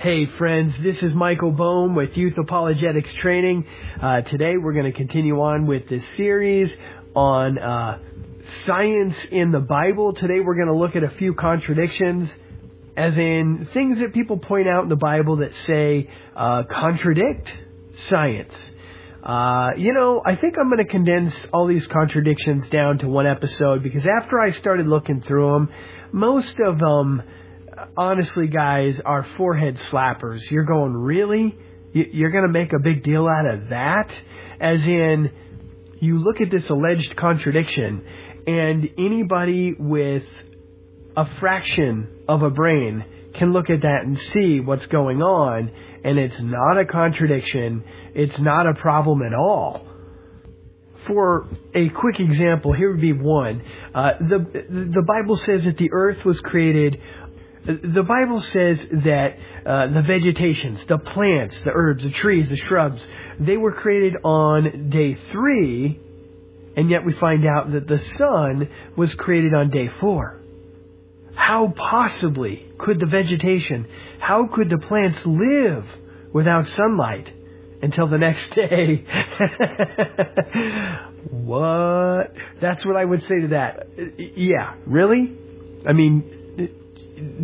Hey friends, this is Michael Bohm with Youth Apologetics Training. Uh, today we're going to continue on with this series on uh, science in the Bible. Today we're going to look at a few contradictions, as in things that people point out in the Bible that say uh, contradict science. Uh, you know, I think I'm going to condense all these contradictions down to one episode because after I started looking through them, most of them honestly, guys, are forehead slappers. You're going, really? You're going to make a big deal out of that? As in, you look at this alleged contradiction, and anybody with a fraction of a brain can look at that and see what's going on, and it's not a contradiction. It's not a problem at all. For a quick example, here would be one. Uh, the the Bible says that the earth was created the Bible says that uh, the vegetations, the plants, the herbs, the trees, the shrubs, they were created on day three, and yet we find out that the sun was created on day four. How possibly could the vegetation, how could the plants live without sunlight until the next day? what? That's what I would say to that. Yeah, really? I mean,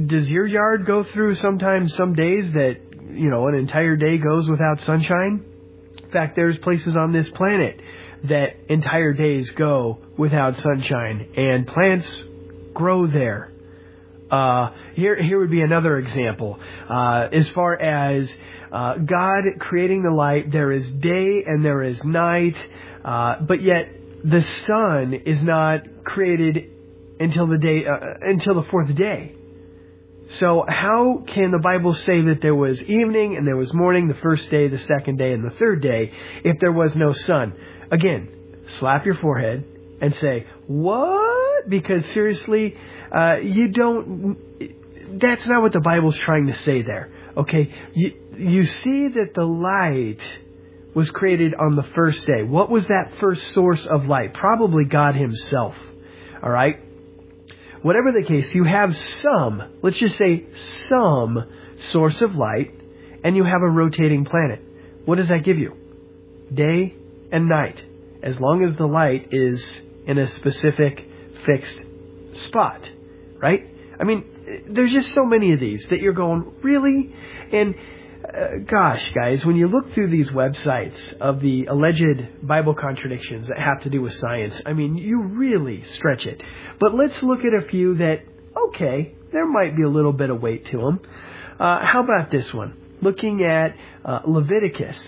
does your yard go through sometimes some days that you know an entire day goes without sunshine? In fact, there's places on this planet that entire days go without sunshine, and plants grow there. Uh, here, here would be another example. Uh, as far as uh, God creating the light, there is day and there is night, uh, but yet the sun is not created until the day uh, until the fourth day. So how can the Bible say that there was evening and there was morning, the first day, the second day, and the third day, if there was no sun? Again, slap your forehead and say, what? Because seriously, uh, you don't, that's not what the Bible's trying to say there. Okay? You, you see that the light was created on the first day. What was that first source of light? Probably God Himself. Alright? Whatever the case, you have some, let's just say some source of light, and you have a rotating planet. What does that give you? Day and night. As long as the light is in a specific fixed spot, right? I mean, there's just so many of these that you're going, really? And uh, gosh, guys, when you look through these websites of the alleged Bible contradictions that have to do with science, I mean, you really stretch it. But let's look at a few that, okay, there might be a little bit of weight to them. Uh, how about this one? Looking at uh, Leviticus,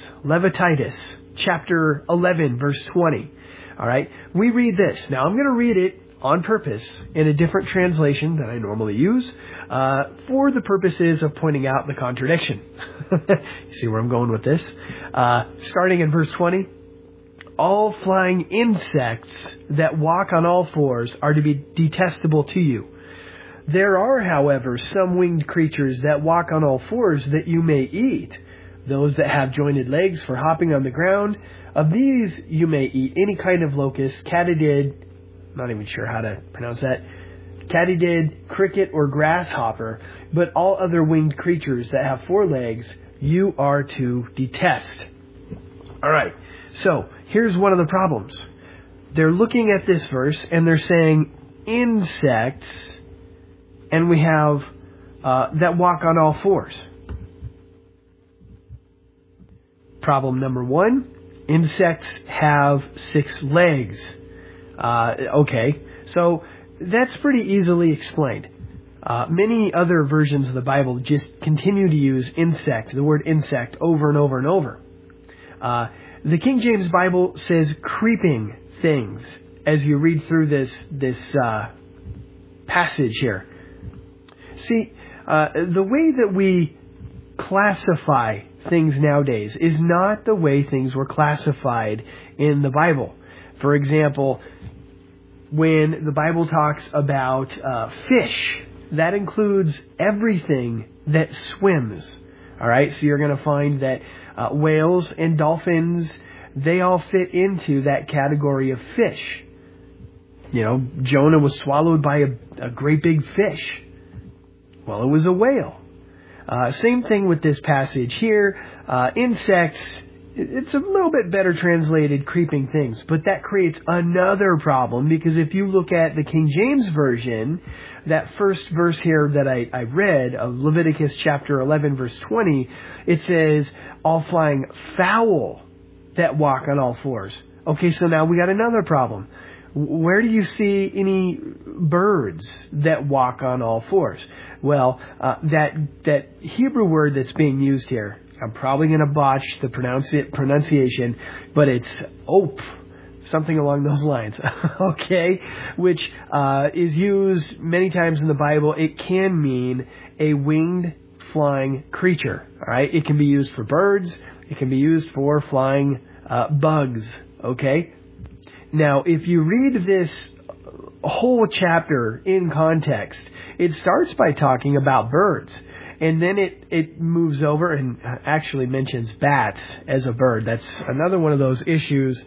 chapter 11, verse 20. All right, we read this. Now I'm going to read it on purpose in a different translation than I normally use uh, for the purposes of pointing out the contradiction. you see where I'm going with this? Uh, starting in verse 20. All flying insects that walk on all fours are to be detestable to you. There are, however, some winged creatures that walk on all fours that you may eat. Those that have jointed legs for hopping on the ground, of these you may eat any kind of locust, katydid, not even sure how to pronounce that, katydid, cricket, or grasshopper, but all other winged creatures that have four legs you are to detest. Alright, so here's one of the problems. They're looking at this verse and they're saying insects, and we have uh, that walk on all fours. Problem number one insects have six legs. Uh, okay, so that's pretty easily explained. Uh, many other versions of the Bible just continue to use insect, the word insect, over and over and over. Uh, the King James Bible says creeping things as you read through this this uh, passage here. See, uh, the way that we classify things nowadays is not the way things were classified in the Bible. For example, when the Bible talks about uh, fish, that includes everything that swims. All right, so you're going to find that uh, whales and dolphins they all fit into that category of fish. You know, Jonah was swallowed by a, a great big fish. Well, it was a whale. Uh, same thing with this passage here. Uh, insects, it's a little bit better translated creeping things, but that creates another problem because if you look at the King James Version, that first verse here that I, I read of Leviticus chapter 11 verse 20, it says, all flying fowl that walk on all fours. Okay, so now we got another problem. Where do you see any birds that walk on all fours? Well, uh, that that Hebrew word that's being used here, I'm probably going to botch the pronounci- pronunciation, but it's op, something along those lines. okay, which uh, is used many times in the Bible. It can mean a winged flying creature. All right, it can be used for birds. It can be used for flying uh, bugs. Okay. Now, if you read this whole chapter in context, it starts by talking about birds. And then it, it moves over and actually mentions bats as a bird. That's another one of those issues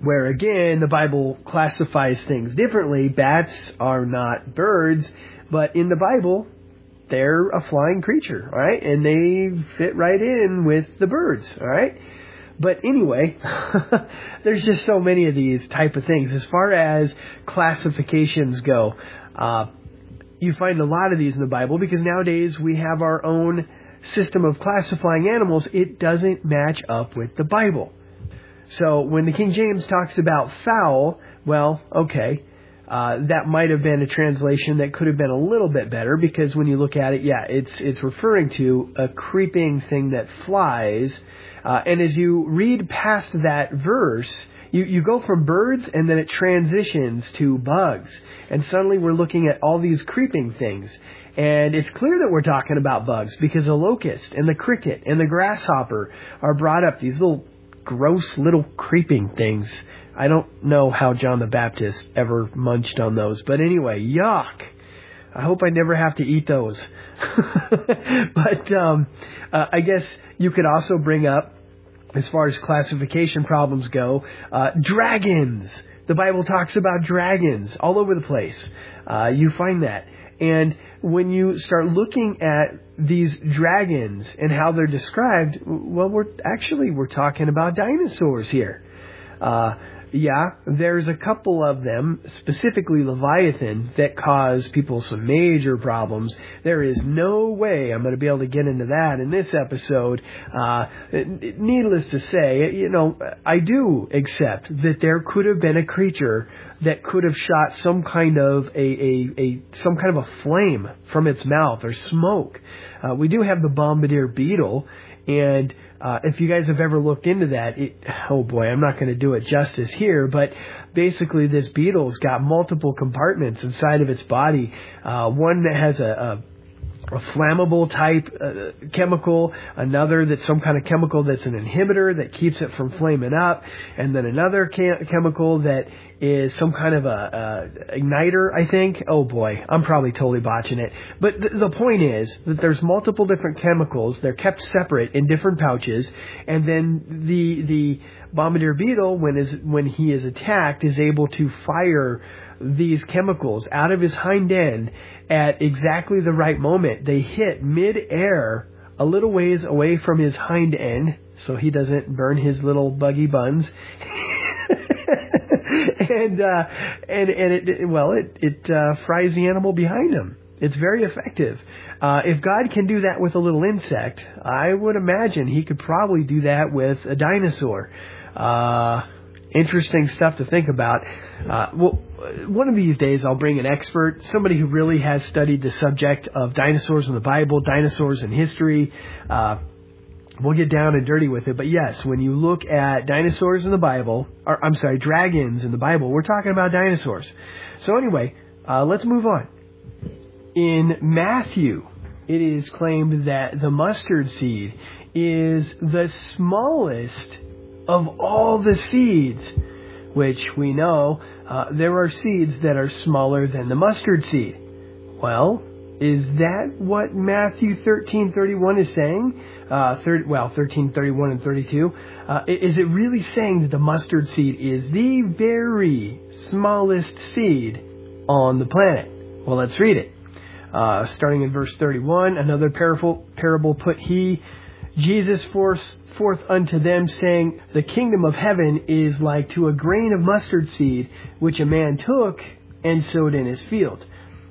where again the Bible classifies things differently. Bats are not birds, but in the Bible they're a flying creature, right? And they fit right in with the birds, all right? But anyway, there's just so many of these type of things. As far as classifications go, uh, you find a lot of these in the Bible because nowadays we have our own system of classifying animals. It doesn't match up with the Bible. So when the King James talks about fowl, well, okay, uh, that might have been a translation that could have been a little bit better because when you look at it, yeah, it's it's referring to a creeping thing that flies. Uh, and as you read past that verse, you, you go from birds and then it transitions to bugs. And suddenly we're looking at all these creeping things. And it's clear that we're talking about bugs because the locust and the cricket and the grasshopper are brought up, these little gross little creeping things. I don't know how John the Baptist ever munched on those, but anyway, yuck. I hope I never have to eat those. but um, uh, I guess you could also bring up, as far as classification problems go, uh, dragons. The Bible talks about dragons all over the place. Uh, you find that. And when you start looking at these dragons and how they're described, well, we're actually we're talking about dinosaurs here. Uh, yeah, there's a couple of them, specifically Leviathan, that cause people some major problems. There is no way I'm going to be able to get into that in this episode. Uh, needless to say, you know, I do accept that there could have been a creature that could have shot some kind of a, a, a some kind of a flame from its mouth or smoke. Uh, we do have the bombardier beetle, and uh, if you guys have ever looked into that, it, oh boy, I'm not going to do it justice here, but basically this beetle's got multiple compartments inside of its body. Uh, one that has a, a a flammable type uh, chemical, another that's some kind of chemical that's an inhibitor that keeps it from flaming up, and then another chem- chemical that is some kind of a, a, igniter, I think. Oh boy, I'm probably totally botching it. But th- the point is that there's multiple different chemicals. They're kept separate in different pouches, and then the the bombardier beetle, when is when he is attacked, is able to fire these chemicals out of his hind end at exactly the right moment. They hit mid-air a little ways away from his hind end so he doesn't burn his little buggy buns. and uh, and and it well it it uh, fries the animal behind him. It's very effective. Uh, if God can do that with a little insect, I would imagine He could probably do that with a dinosaur. Uh, interesting stuff to think about. Uh, well, one of these days I'll bring an expert, somebody who really has studied the subject of dinosaurs in the Bible, dinosaurs in history. Uh, we'll get down and dirty with it. But yes, when you look at dinosaurs in the Bible, or I'm sorry, dragons in the Bible, we're talking about dinosaurs. So anyway, uh, let's move on. In Matthew, it is claimed that the mustard seed is the smallest of all the seeds, which we know uh, there are seeds that are smaller than the mustard seed. Well, is that what Matthew 13:31 is saying? Uh, third, well, 13:31 and 32. Uh, is it really saying that the mustard seed is the very smallest seed on the planet? Well, let's read it. Uh, starting in verse 31, another parable, parable put he, Jesus forth, forth unto them, saying, The kingdom of heaven is like to a grain of mustard seed, which a man took and sowed in his field,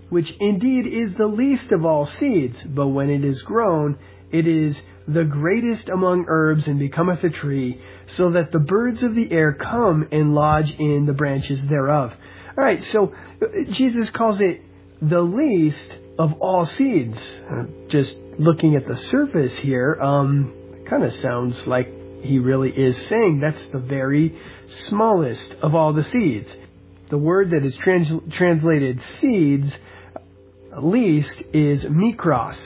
which indeed is the least of all seeds, but when it is grown, it is the greatest among herbs and becometh a tree, so that the birds of the air come and lodge in the branches thereof. Alright, so uh, Jesus calls it the least of all seeds. Uh, just looking at the surface here, um, kind of sounds like he really is saying that's the very smallest of all the seeds. The word that is trans- translated seeds, least, is mikros,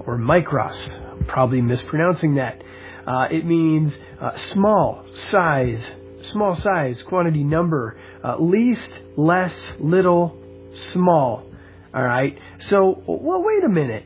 or micros probably mispronouncing that. Uh, it means uh, small size, small size, quantity, number, uh, least, less, little, small. All right. So, well, wait a minute.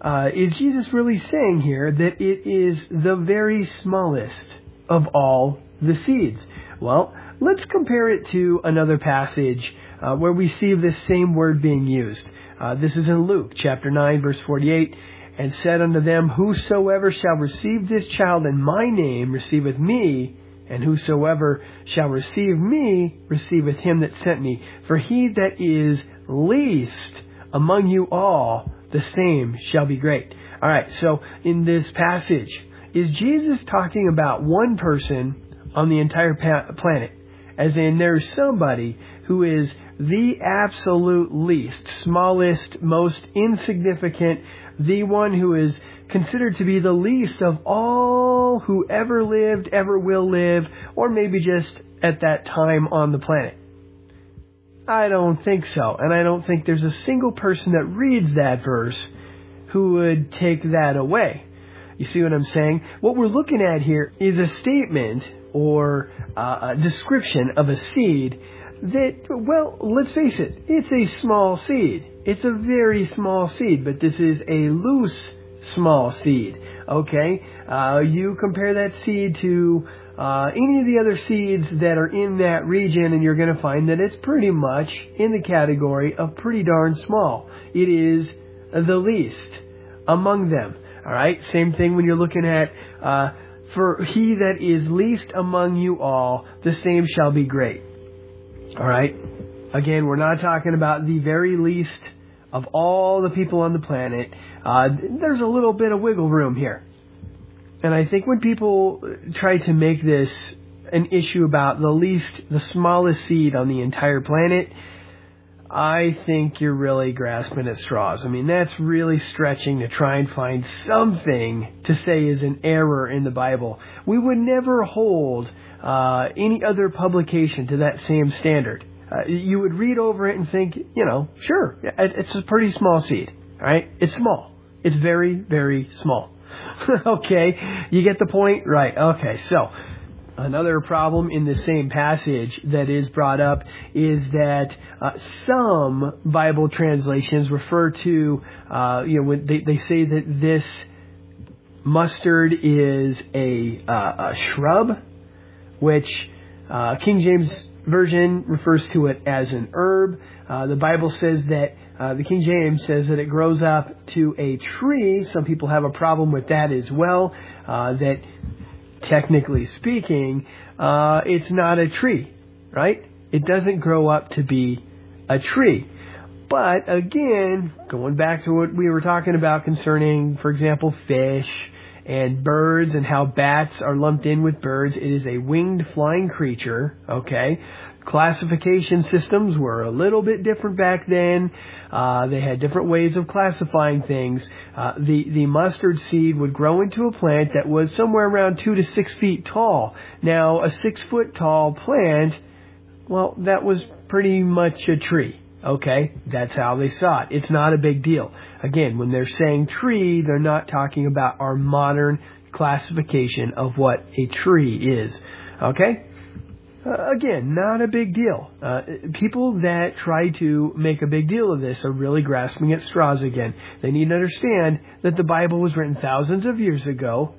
Uh, is Jesus really saying here that it is the very smallest of all the seeds? Well, let's compare it to another passage uh, where we see this same word being used. Uh, this is in Luke chapter 9 verse 48 and said unto them, Whosoever shall receive this child in my name receiveth me, and whosoever shall receive me receiveth him that sent me. For he that is least among you all, the same shall be great. Alright, so in this passage, is Jesus talking about one person on the entire pa- planet? As in, there's somebody who is the absolute least, smallest, most insignificant, the one who is considered to be the least of all who ever lived, ever will live, or maybe just at that time on the planet. I don't think so. And I don't think there's a single person that reads that verse who would take that away. You see what I'm saying? What we're looking at here is a statement or uh, a description of a seed that, well, let's face it, it's a small seed. It's a very small seed, but this is a loose small seed. Okay? Uh, you compare that seed to uh, any of the other seeds that are in that region, and you're going to find that it's pretty much in the category of pretty darn small. It is the least among them. All right. Same thing when you're looking at uh, for he that is least among you all, the same shall be great. All right. Again, we're not talking about the very least of all the people on the planet, uh, there's a little bit of wiggle room here. And I think when people try to make this an issue about the least, the smallest seed on the entire planet, I think you're really grasping at straws. I mean, that's really stretching to try and find something to say is an error in the Bible. We would never hold uh, any other publication to that same standard uh, you would read over it and think, you know, sure, it's a pretty small seed, right? It's small. It's very, very small. okay, you get the point? Right, okay, so another problem in the same passage that is brought up is that uh, some Bible translations refer to, uh, you know, they, they say that this mustard is a, uh, a shrub, which uh, King James version refers to it as an herb. Uh, the Bible says that uh, the King James says that it grows up to a tree. Some people have a problem with that as well. Uh, that technically speaking, uh, it's not a tree, right? It doesn't grow up to be a tree. But again, going back to what we were talking about concerning, for example, fish and birds and how bats are lumped in with birds. It is a winged flying creature, okay? Classification systems were a little bit different back then. Uh, they had different ways of classifying things. Uh, the, the mustard seed would grow into a plant that was somewhere around two to six feet tall. Now, a six foot tall plant, well, that was pretty much a tree. Okay, that's how they saw it. It's not a big deal. Again, when they're saying tree, they're not talking about our modern classification of what a tree is. Okay? Uh, again, not a big deal. Uh, people that try to make a big deal of this are really grasping at straws again. They need to understand that the Bible was written thousands of years ago.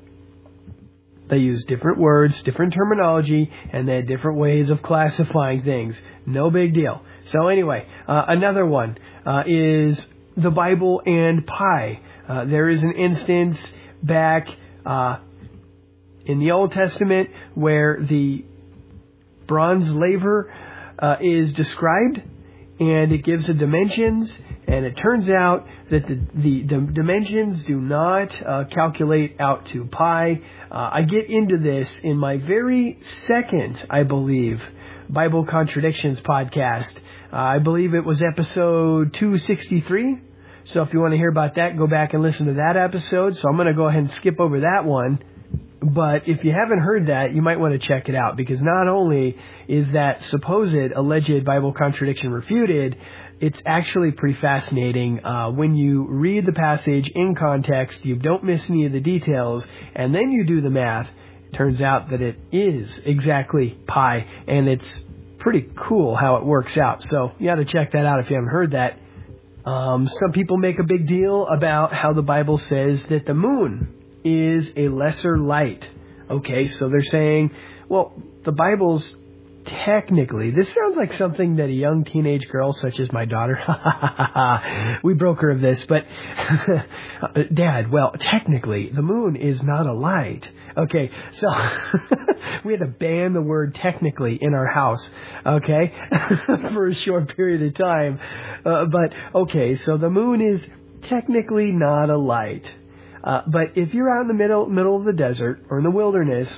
They used different words, different terminology, and they had different ways of classifying things. No big deal. So anyway, uh, another one uh, is the Bible and pi. Uh, there is an instance back uh, in the Old Testament where the bronze laver uh, is described, and it gives the dimensions, and it turns out that the, the, the dimensions do not uh, calculate out to pi. Uh, I get into this in my very second, I believe, Bible Contradictions podcast. Uh, I believe it was episode 263. So if you want to hear about that, go back and listen to that episode. So I'm going to go ahead and skip over that one. But if you haven't heard that, you might want to check it out because not only is that supposed alleged Bible contradiction refuted, it's actually pretty fascinating uh, when you read the passage in context. You don't miss any of the details, and then you do the math. It turns out that it is exactly pi, and it's pretty cool how it works out. So you got to check that out if you haven't heard that. Um, some people make a big deal about how the Bible says that the moon is a lesser light. Okay, so they're saying, well, the Bible's technically, this sounds like something that a young teenage girl such as my daughter, we broke her of this, but dad, well, technically, the moon is not a light. Okay, so we had to ban the word technically in our house, okay, for a short period of time. Uh, but, okay, so the moon is technically not a light. Uh, but if you're out in the middle middle of the desert or in the wilderness,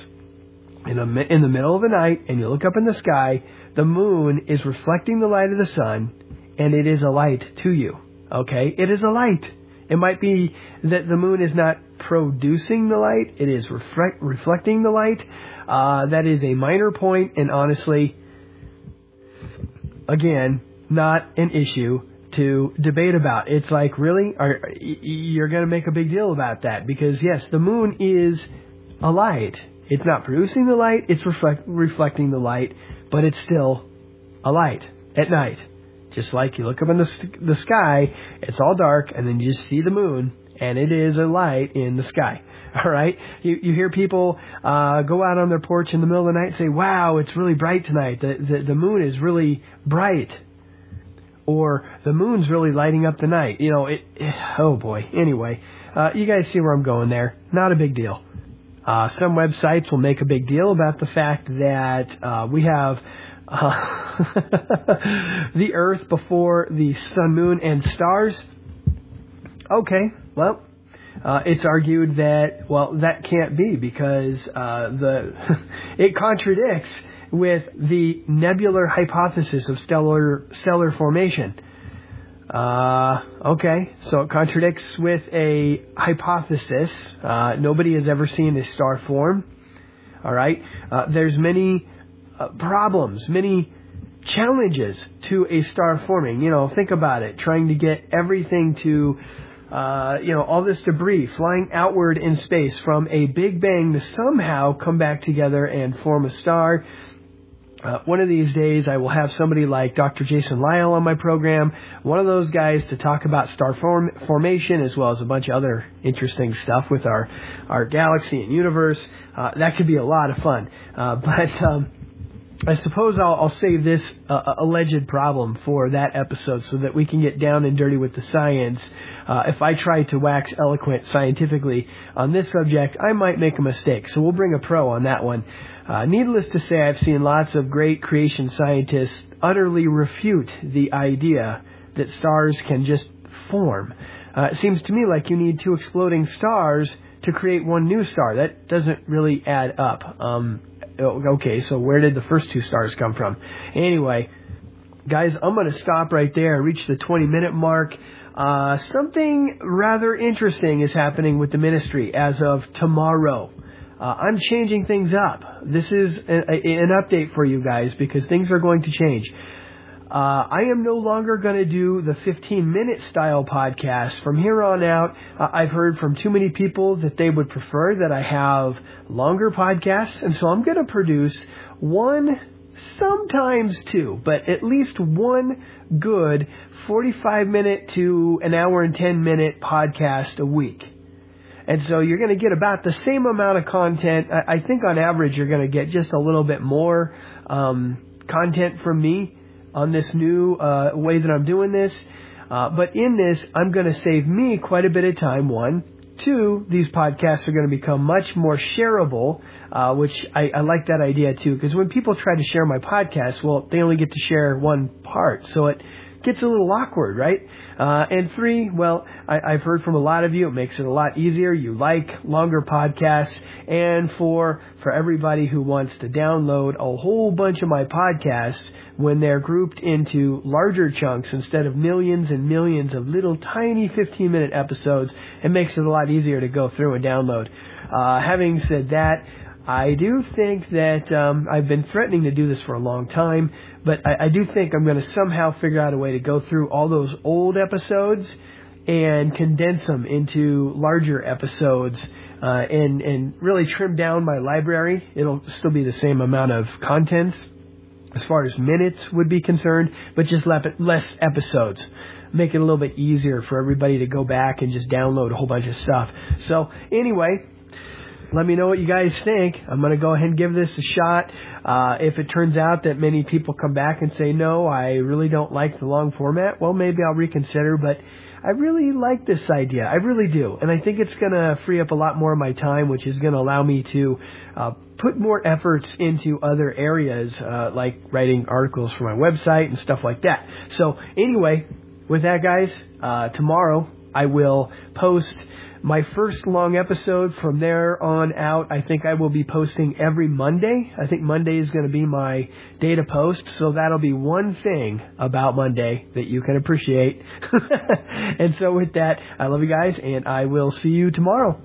in, a, in the middle of the night, and you look up in the sky, the moon is reflecting the light of the sun, and it is a light to you. Okay, it is a light. It might be that the moon is not producing the light; it is reflect, reflecting the light. Uh, that is a minor point, and honestly, again, not an issue to debate about. It's like, really? Are, you're going to make a big deal about that? Because yes, the moon is a light. It's not producing the light, it's reflect, reflecting the light, but it's still a light at night. Just like you look up in the, the sky, it's all dark, and then you just see the moon, and it is a light in the sky. All right, you you hear people uh, go out on their porch in the middle of the night and say, "Wow, it's really bright tonight. The the, the moon is really bright." or the moon's really lighting up the night. You know, it, it oh boy. Anyway, uh, you guys see where I'm going there. Not a big deal. Uh, some websites will make a big deal about the fact that uh, we have uh, the Earth before the sun, moon, and stars. Okay, well, uh, it's argued that well that can't be because uh, the it contradicts with the nebular hypothesis of stellar stellar formation. Uh, okay, so it contradicts with a hypothesis. Uh, nobody has ever seen a star form. All right, uh, there's many uh, problems, many challenges to a star forming. You know, think about it. Trying to get everything to uh, you know, all this debris flying outward in space from a big bang to somehow come back together and form a star. Uh, one of these days, I will have somebody like Dr. Jason Lisle on my program, one of those guys to talk about star form- formation as well as a bunch of other interesting stuff with our our galaxy and universe. Uh, that could be a lot of fun. Uh, but um, I suppose I'll, I'll save this uh, alleged problem for that episode so that we can get down and dirty with the science. Uh, if I try to wax eloquent scientifically on this subject, I might make a mistake. So we'll bring a pro on that one. Uh, needless to say, I've seen lots of great creation scientists utterly refute the idea that stars can just form. Uh, it seems to me like you need two exploding stars to create one new star. That doesn't really add up. Um, okay, so where did the first two stars come from? Anyway, guys, I'm going to stop right there. Reach the 20 minute mark. Uh, something rather interesting is happening with the ministry as of tomorrow. Uh, I'm changing things up. This is a, a, an update for you guys because things are going to change. Uh, I am no longer going to do the 15 minute style podcast. From here on out, uh, I've heard from too many people that they would prefer that I have longer podcasts, and so I'm going to produce one, sometimes two, but at least one good 45 minute to an hour and 10 minute podcast a week. And so you're going to get about the same amount of content. I, I think on average you're going to get just a little bit more um, content from me on this new uh, way that I'm doing this. Uh, but in this, I'm going to save me quite a bit of time. One, two, these podcasts are going to become much more shareable, uh, which I, I like that idea too. Because when people try to share my podcast, well, they only get to share one part, so it gets a little awkward, right? Uh, and three, well, I, I've heard from a lot of you, it makes it a lot easier. You like longer podcasts, and for for everybody who wants to download a whole bunch of my podcasts when they're grouped into larger chunks instead of millions and millions of little tiny 15 minute episodes, it makes it a lot easier to go through and download. Uh, having said that, I do think that um, I've been threatening to do this for a long time, but I, I do think I'm going to somehow figure out a way to go through all those old episodes and condense them into larger episodes uh, and and really trim down my library. It'll still be the same amount of contents as far as minutes would be concerned, but just less episodes. Make it a little bit easier for everybody to go back and just download a whole bunch of stuff. So anyway, let me know what you guys think. I'm going to go ahead and give this a shot. Uh, if it turns out that many people come back and say, no, I really don't like the long format, well, maybe I'll reconsider, but I really like this idea. I really do. And I think it's going to free up a lot more of my time, which is going to allow me to uh, put more efforts into other areas, uh, like writing articles for my website and stuff like that. So anyway, with that, guys, uh, tomorrow I will post my first long episode from there on out, I think I will be posting every Monday. I think Monday is going to be my day to post, so that'll be one thing about Monday that you can appreciate. and so with that, I love you guys, and I will see you tomorrow.